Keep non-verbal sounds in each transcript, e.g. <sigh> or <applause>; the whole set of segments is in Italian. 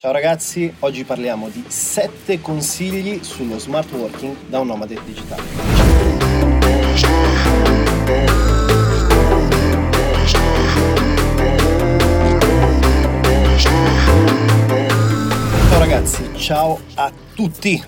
Ciao ragazzi, oggi parliamo di 7 consigli sullo smart working da un nomade digitale. ragazzi, ciao a tutti!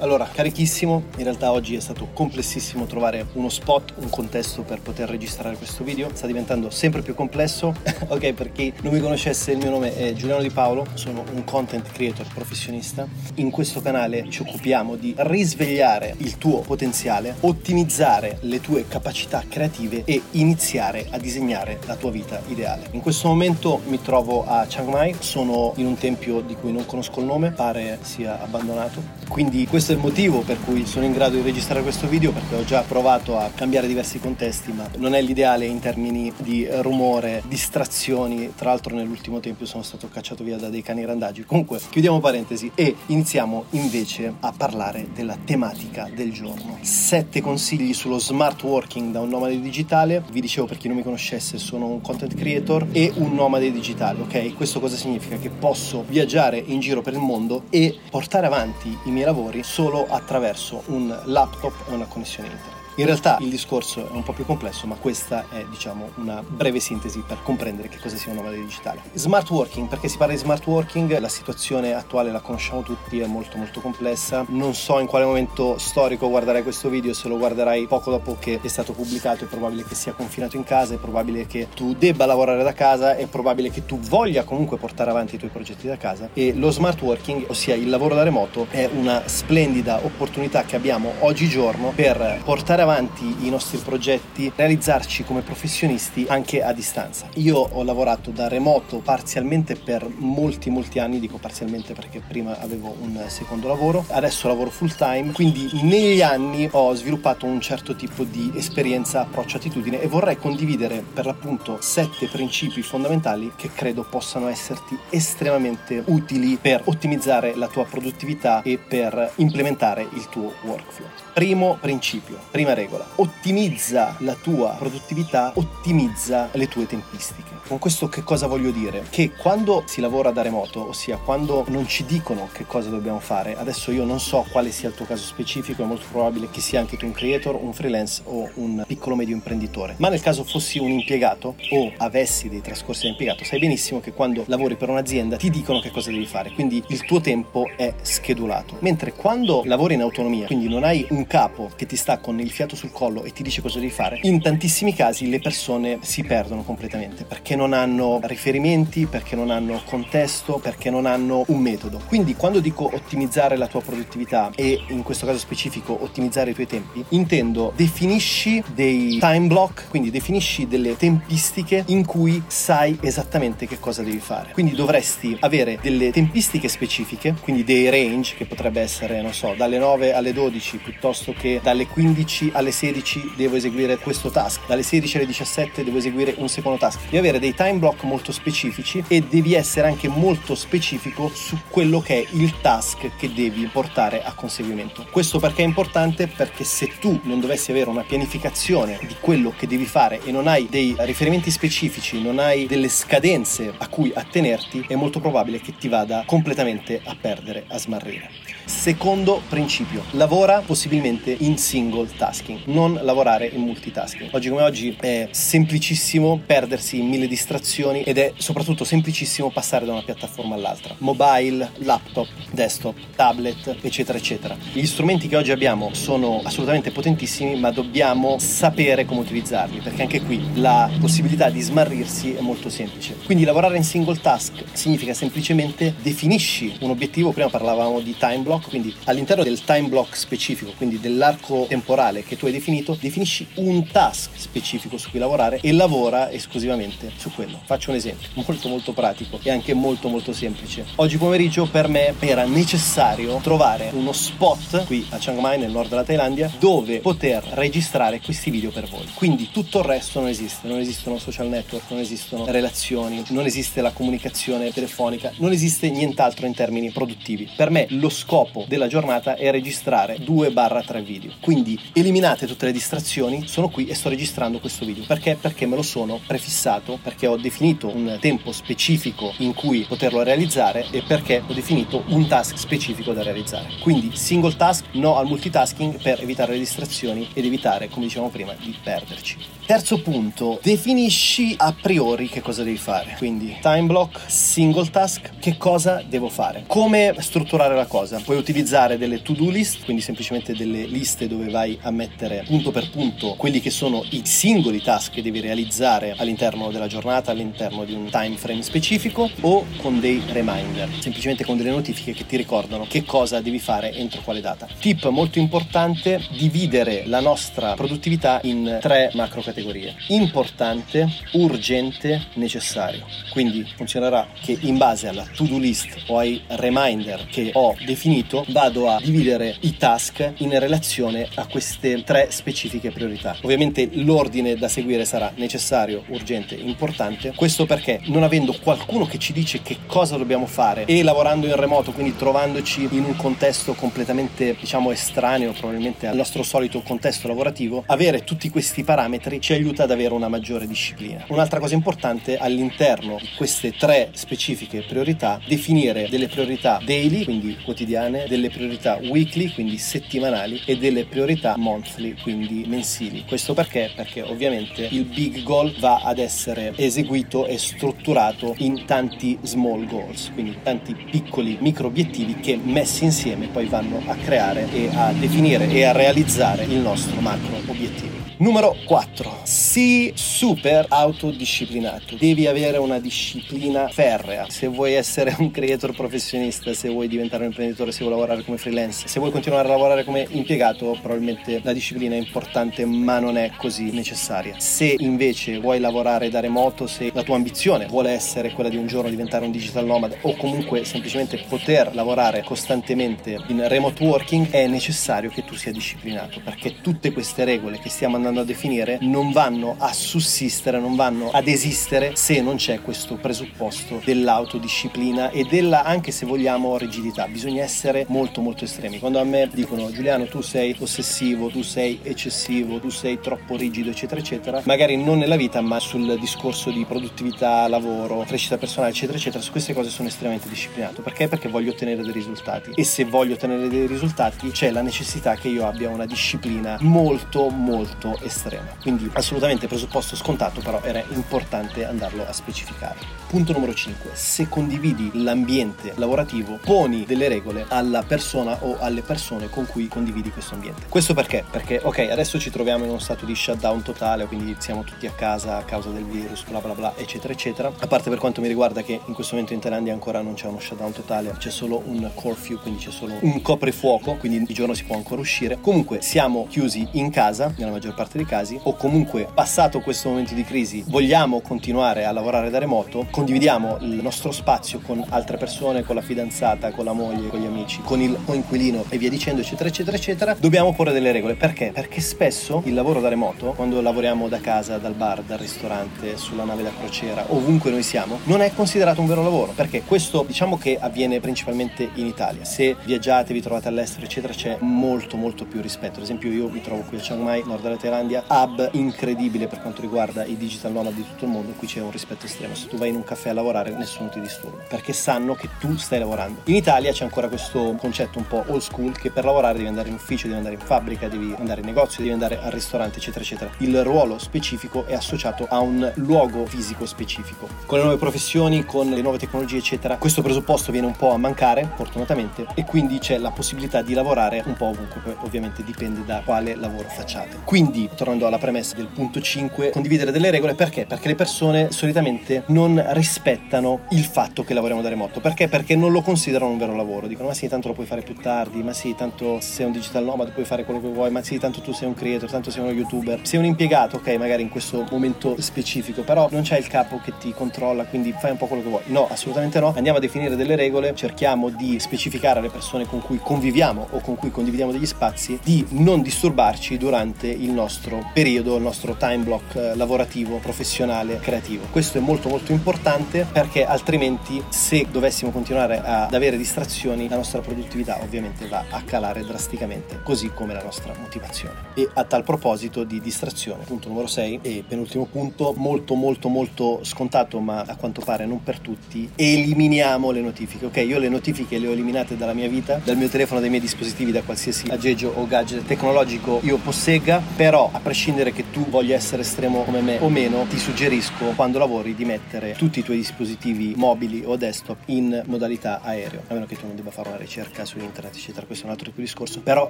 Allora, carichissimo, in realtà oggi è stato complessissimo trovare uno spot, un contesto per poter registrare questo video, sta diventando sempre più complesso, <laughs> ok? Per chi non mi conoscesse il mio nome è Giuliano Di Paolo, sono un content creator professionista, in questo canale ci occupiamo di risvegliare il tuo potenziale, ottimizzare le tue capacità creative e iniziare a disegnare la tua vita ideale. In questo momento mi trovo a Chiang Mai, sono in un tempio di cui non conosco il nome, pare sia abbandonato. Quindi questo è il motivo per cui sono in grado di registrare questo video perché ho già provato a cambiare diversi contesti, ma non è l'ideale in termini di rumore, distrazioni. Tra l'altro nell'ultimo tempo sono stato cacciato via da dei cani randaggi. Comunque, chiudiamo parentesi e iniziamo invece a parlare della tematica del giorno. Sette consigli sullo smart working da un nomade digitale. Vi dicevo per chi non mi conoscesse, sono un content creator e un nomade digitale, ok? Questo cosa significa? Che posso viaggiare in giro per il mondo e portare avanti i miei lavori solo attraverso un laptop e una connessione internet. In realtà il discorso è un po' più complesso, ma questa è diciamo una breve sintesi per comprendere che cosa sia un nomade digitale. Smart working, perché si parla di smart working, la situazione attuale la conosciamo tutti, è molto molto complessa. Non so in quale momento storico guarderai questo video, se lo guarderai poco dopo che è stato pubblicato è probabile che sia confinato in casa, è probabile che tu debba lavorare da casa, è probabile che tu voglia comunque portare avanti i tuoi progetti da casa e lo smart working, ossia il lavoro da remoto, è una splendida opportunità che abbiamo oggigiorno per portare avanti avanti i nostri progetti, realizzarci come professionisti anche a distanza. Io ho lavorato da remoto parzialmente per molti molti anni, dico parzialmente perché prima avevo un secondo lavoro, adesso lavoro full time, quindi negli anni ho sviluppato un certo tipo di esperienza, approccio, attitudine e vorrei condividere per l'appunto sette principi fondamentali che credo possano esserti estremamente utili per ottimizzare la tua produttività e per implementare il tuo workflow. Primo principio, prima regola, ottimizza la tua produttività, ottimizza le tue tempistiche. Con questo che cosa voglio dire? Che quando si lavora da remoto, ossia quando non ci dicono che cosa dobbiamo fare, adesso io non so quale sia il tuo caso specifico, è molto probabile che sia anche tu un creator, un freelance o un piccolo medio imprenditore, ma nel caso fossi un impiegato o avessi dei trascorsi da impiegato, sai benissimo che quando lavori per un'azienda ti dicono che cosa devi fare, quindi il tuo tempo è schedulato. Mentre quando lavori in autonomia, quindi non hai un capo che ti sta con il fiato sul collo e ti dice cosa devi fare, in tantissimi casi le persone si perdono completamente perché non hanno riferimenti, perché non hanno contesto, perché non hanno un metodo. Quindi quando dico ottimizzare la tua produttività e in questo caso specifico ottimizzare i tuoi tempi, intendo definisci dei time block, quindi definisci delle tempistiche in cui sai esattamente che cosa devi fare. Quindi dovresti avere delle tempistiche specifiche, quindi dei range che potrebbe essere, non so, dalle 9 alle 12 piuttosto che dalle 15 alle 16 devo eseguire questo task, dalle 16 alle 17 devo eseguire un secondo task. Devi avere dei time block molto specifici e devi essere anche molto specifico su quello che è il task che devi portare a conseguimento. Questo perché è importante? Perché se tu non dovessi avere una pianificazione di quello che devi fare e non hai dei riferimenti specifici, non hai delle scadenze a cui attenerti, è molto probabile che ti vada completamente a perdere, a smarrire. Secondo principio, lavora possibilmente in single tasking, non lavorare in multitasking. Oggi come oggi è semplicissimo perdersi in mille distrazioni ed è soprattutto semplicissimo passare da una piattaforma all'altra. Mobile, laptop, desktop, tablet, eccetera, eccetera. Gli strumenti che oggi abbiamo sono assolutamente potentissimi, ma dobbiamo sapere come utilizzarli, perché anche qui la possibilità di smarrirsi è molto semplice. Quindi lavorare in single task significa semplicemente definisci un obiettivo, prima parlavamo di time block, block, quindi all'interno del time block specifico, quindi dell'arco temporale che tu hai definito, definisci un task specifico su cui lavorare e lavora esclusivamente su quello. Faccio un esempio molto molto pratico e anche molto molto semplice. Oggi pomeriggio per me era necessario trovare uno spot qui a Chiang Mai nel nord della Thailandia dove poter registrare questi video per voi. Quindi tutto il resto non esiste, non esistono social network, non esistono relazioni, non esiste la comunicazione telefonica, non esiste nient'altro in termini produttivi. Per me lo scopo scopo della giornata è registrare 2-3 video. Quindi eliminate tutte le distrazioni, sono qui e sto registrando questo video. Perché? Perché me lo sono prefissato, perché ho definito un tempo specifico in cui poterlo realizzare e perché ho definito un task specifico da realizzare. Quindi single task, no al multitasking per evitare le distrazioni ed evitare, come dicevamo prima, di perderci. Terzo punto, definisci a priori che cosa devi fare. Quindi time block, single task, che cosa devo fare? Come strutturare la cosa? Puoi utilizzare delle to-do list, quindi semplicemente delle liste dove vai a mettere punto per punto quelli che sono i singoli task che devi realizzare all'interno della giornata, all'interno di un time frame specifico o con dei reminder, semplicemente con delle notifiche che ti ricordano che cosa devi fare entro quale data. Tip molto importante, dividere la nostra produttività in tre macro categorie. Importante, urgente, necessario. Quindi funzionerà che in base alla to-do list o ai reminder che ho definito vado a dividere i task in relazione a queste tre specifiche priorità. Ovviamente l'ordine da seguire sarà necessario, urgente, importante. Questo perché non avendo qualcuno che ci dice che cosa dobbiamo fare e lavorando in remoto, quindi trovandoci in un contesto completamente diciamo estraneo probabilmente al nostro solito contesto lavorativo, avere tutti questi parametri ci aiuta ad avere una maggiore disciplina. Un'altra cosa importante all'interno di queste tre specifiche priorità, definire delle priorità daily, quindi quotidiane, delle priorità weekly, quindi settimanali e delle priorità monthly, quindi mensili. Questo perché? Perché ovviamente il big goal va ad essere eseguito e strutturato in tanti small goals, quindi tanti piccoli micro obiettivi che messi insieme poi vanno a creare e a definire e a realizzare il nostro macro obiettivo. Numero 4. Sii super autodisciplinato. Devi avere una disciplina ferrea. Se vuoi essere un creator professionista, se vuoi diventare un imprenditore, se vuoi lavorare come freelance, se vuoi continuare a lavorare come impiegato, probabilmente la disciplina è importante, ma non è così necessaria. Se invece vuoi lavorare da remoto, se la tua ambizione vuole essere quella di un giorno diventare un digital nomad o comunque semplicemente poter lavorare costantemente in remote working, è necessario che tu sia disciplinato perché tutte queste regole che stiamo andando andando a definire non vanno a sussistere, non vanno ad esistere se non c'è questo presupposto dell'autodisciplina e della, anche se vogliamo, rigidità. Bisogna essere molto molto estremi. Quando a me dicono Giuliano tu sei ossessivo, tu sei eccessivo, tu sei troppo rigido, eccetera, eccetera, magari non nella vita ma sul discorso di produttività, lavoro, crescita personale, eccetera, eccetera, su queste cose sono estremamente disciplinato. Perché? Perché voglio ottenere dei risultati e se voglio ottenere dei risultati c'è la necessità che io abbia una disciplina molto molto estrema. Quindi assolutamente presupposto scontato, però era importante andarlo a specificare. Punto numero 5. Se condividi l'ambiente lavorativo, poni delle regole alla persona o alle persone con cui condividi questo ambiente. Questo perché? Perché ok, adesso ci troviamo in uno stato di shutdown totale, quindi siamo tutti a casa a causa del virus, bla bla bla, eccetera, eccetera. A parte per quanto mi riguarda che in questo momento in Thailandia ancora non c'è uno shutdown totale, c'è solo un curfew, quindi c'è solo un coprifuoco, quindi di giorno si può ancora uscire. Comunque siamo chiusi in casa nella maggior parte dei casi, o comunque passato questo momento di crisi vogliamo continuare a lavorare da remoto condividiamo il nostro spazio con altre persone, con la fidanzata, con la moglie, con gli amici, con il coinquilino e via dicendo, eccetera, eccetera, eccetera, dobbiamo porre delle regole. Perché? Perché spesso il lavoro da remoto, quando lavoriamo da casa, dal bar, dal ristorante, sulla nave da crociera, ovunque noi siamo, non è considerato un vero lavoro. Perché questo diciamo che avviene principalmente in Italia. Se viaggiate, vi trovate all'estero, eccetera, c'è molto, molto più rispetto. Ad esempio, io mi trovo qui a Chiang Mai, nord della Thailandia, hub incredibile per quanto riguarda i digital nomad di tutto il mondo. Qui c'è un rispetto estremo. Se tu vai in un caffè a lavorare nessuno ti disturba perché sanno che tu stai lavorando. In Italia c'è ancora questo concetto un po' old school che per lavorare devi andare in ufficio, devi andare in fabbrica, devi andare in negozio, devi andare al ristorante, eccetera, eccetera. Il ruolo specifico è associato a un luogo fisico specifico. Con le nuove professioni, con le nuove tecnologie, eccetera, questo presupposto viene un po' a mancare, fortunatamente, e quindi c'è la possibilità di lavorare un po' ovunque, ovviamente dipende da quale lavoro facciate. Quindi, tornando alla premessa del punto 5, condividere delle regole perché? Perché le persone solitamente non rispettano il fatto che lavoriamo da remoto. Perché? Perché non lo considerano un vero lavoro. Dicono, ma sì, tanto lo puoi fare più tardi, ma sì, tanto sei un digital nomad, puoi fare quello che vuoi, ma sì, tanto tu sei un creator, tanto sei uno youtuber. Sei un impiegato, ok, magari in questo momento specifico, però non c'è il capo che ti controlla, quindi fai un po' quello che vuoi. No, assolutamente no. Andiamo a definire delle regole, cerchiamo di specificare alle persone con cui conviviamo o con cui condividiamo degli spazi di non disturbarci durante il nostro nostro periodo, il nostro time block eh, lavorativo, professionale, creativo. Questo è molto molto importante perché altrimenti se dovessimo continuare ad avere distrazioni la nostra produttività ovviamente va a calare drasticamente, così come la nostra motivazione. E a tal proposito di distrazione, punto numero 6 e penultimo punto, molto molto molto scontato ma a quanto pare non per tutti, eliminiamo le notifiche. Ok, io le notifiche le ho eliminate dalla mia vita, dal mio telefono, dai miei dispositivi, da qualsiasi aggeggio o gadget tecnologico io possegga, però a prescindere che tu voglia essere estremo come me o meno, ti suggerisco quando lavori di mettere tutti i tuoi dispositivi mobili o desktop in modalità aereo, a meno che tu non debba fare una ricerca su internet, eccetera. Questo è un altro discorso. Però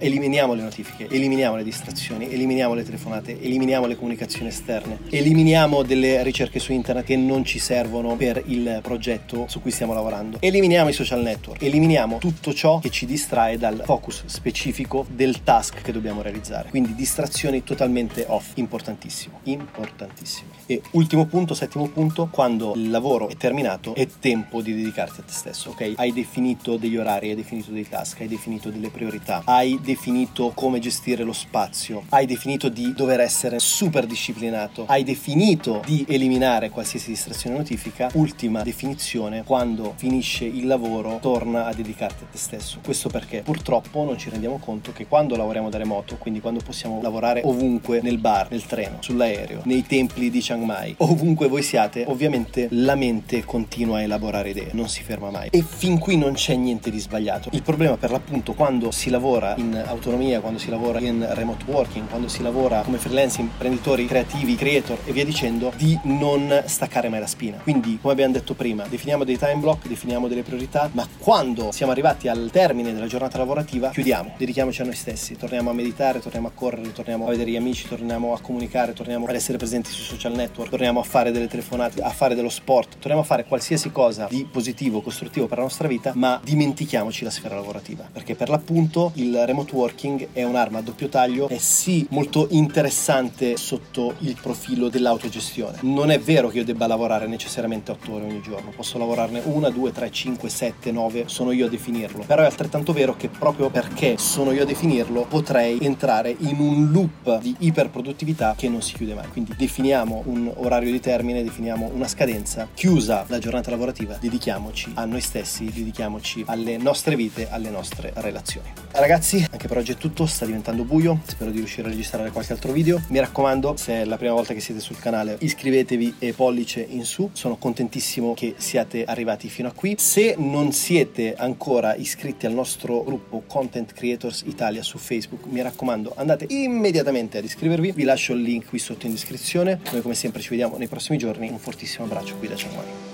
eliminiamo le notifiche, eliminiamo le distrazioni, eliminiamo le telefonate, eliminiamo le comunicazioni esterne, eliminiamo delle ricerche su internet che non ci servono per il progetto su cui stiamo lavorando. Eliminiamo i social network, eliminiamo tutto ciò che ci distrae dal focus specifico del task che dobbiamo realizzare. Quindi distrazioni totalmente off, importantissimo, importantissimo. E ultimo punto, settimo punto, quando il lavoro è terminato è tempo di dedicarti a te stesso, ok? Hai definito degli orari, hai definito dei task, hai definito delle priorità, hai definito come gestire lo spazio, hai definito di dover essere super disciplinato, hai definito di eliminare qualsiasi distrazione notifica. Ultima definizione, quando finisce il lavoro torna a dedicarti a te stesso. Questo perché purtroppo non ci rendiamo conto che quando lavoriamo da remoto, quindi quando possiamo lavorare ovunque, nel bar, nel treno, sull'aereo, nei templi di Chiang Mai, ovunque voi siate, ovviamente la mente continua a elaborare idee, non si ferma mai. E fin qui non c'è niente di sbagliato. Il problema per l'appunto quando si lavora in autonomia, quando si lavora in remote working, quando si lavora come freelance, imprenditori creativi, creator e via dicendo, di non staccare mai la spina. Quindi, come abbiamo detto prima, definiamo dei time block, definiamo delle priorità, ma quando siamo arrivati al termine della giornata lavorativa, chiudiamo, dedichiamoci a noi stessi, torniamo a meditare, torniamo a correre, torniamo a vedere gli amici, torniamo a comunicare, torniamo ad essere presenti sui social network, torniamo a fare delle telefonate, a fare dello sport, torniamo a fare qualsiasi cosa di positivo, costruttivo per la nostra vita, ma dimentichiamoci la sfera lavorativa, perché per l'appunto il remote working è un'arma a doppio taglio, è sì molto interessante sotto il profilo dell'autogestione. Non è vero che io debba lavorare necessariamente 8 ore ogni giorno, posso lavorarne una, due, tre, cinque, sette, nove, sono io a definirlo. Però è altrettanto vero che proprio perché sono io a definirlo potrei entrare in un loop di iperproduttività che non si chiude mai. Quindi definiamo un orario di termine, definiamo una scadenza, chiusa la giornata lavorativa, dedichiamoci a noi stessi, dedichiamoci alle nostre vite, alle nostre relazioni. Ragazzi, anche per oggi è tutto, sta diventando buio, spero di riuscire a registrare qualche altro video. Mi raccomando, se è la prima volta che siete sul canale, iscrivetevi e pollice in su. Sono contentissimo che siate arrivati fino a qui. Se non siete ancora iscritti al nostro gruppo Content Creators Italia su Facebook, mi raccomando, andate immediatamente ad iscrivervi. Vi lascio il link qui sotto in descrizione. Noi come sempre ci vediamo nei prossimi giorni. Un fortissimo abbraccio qui da Cianguani.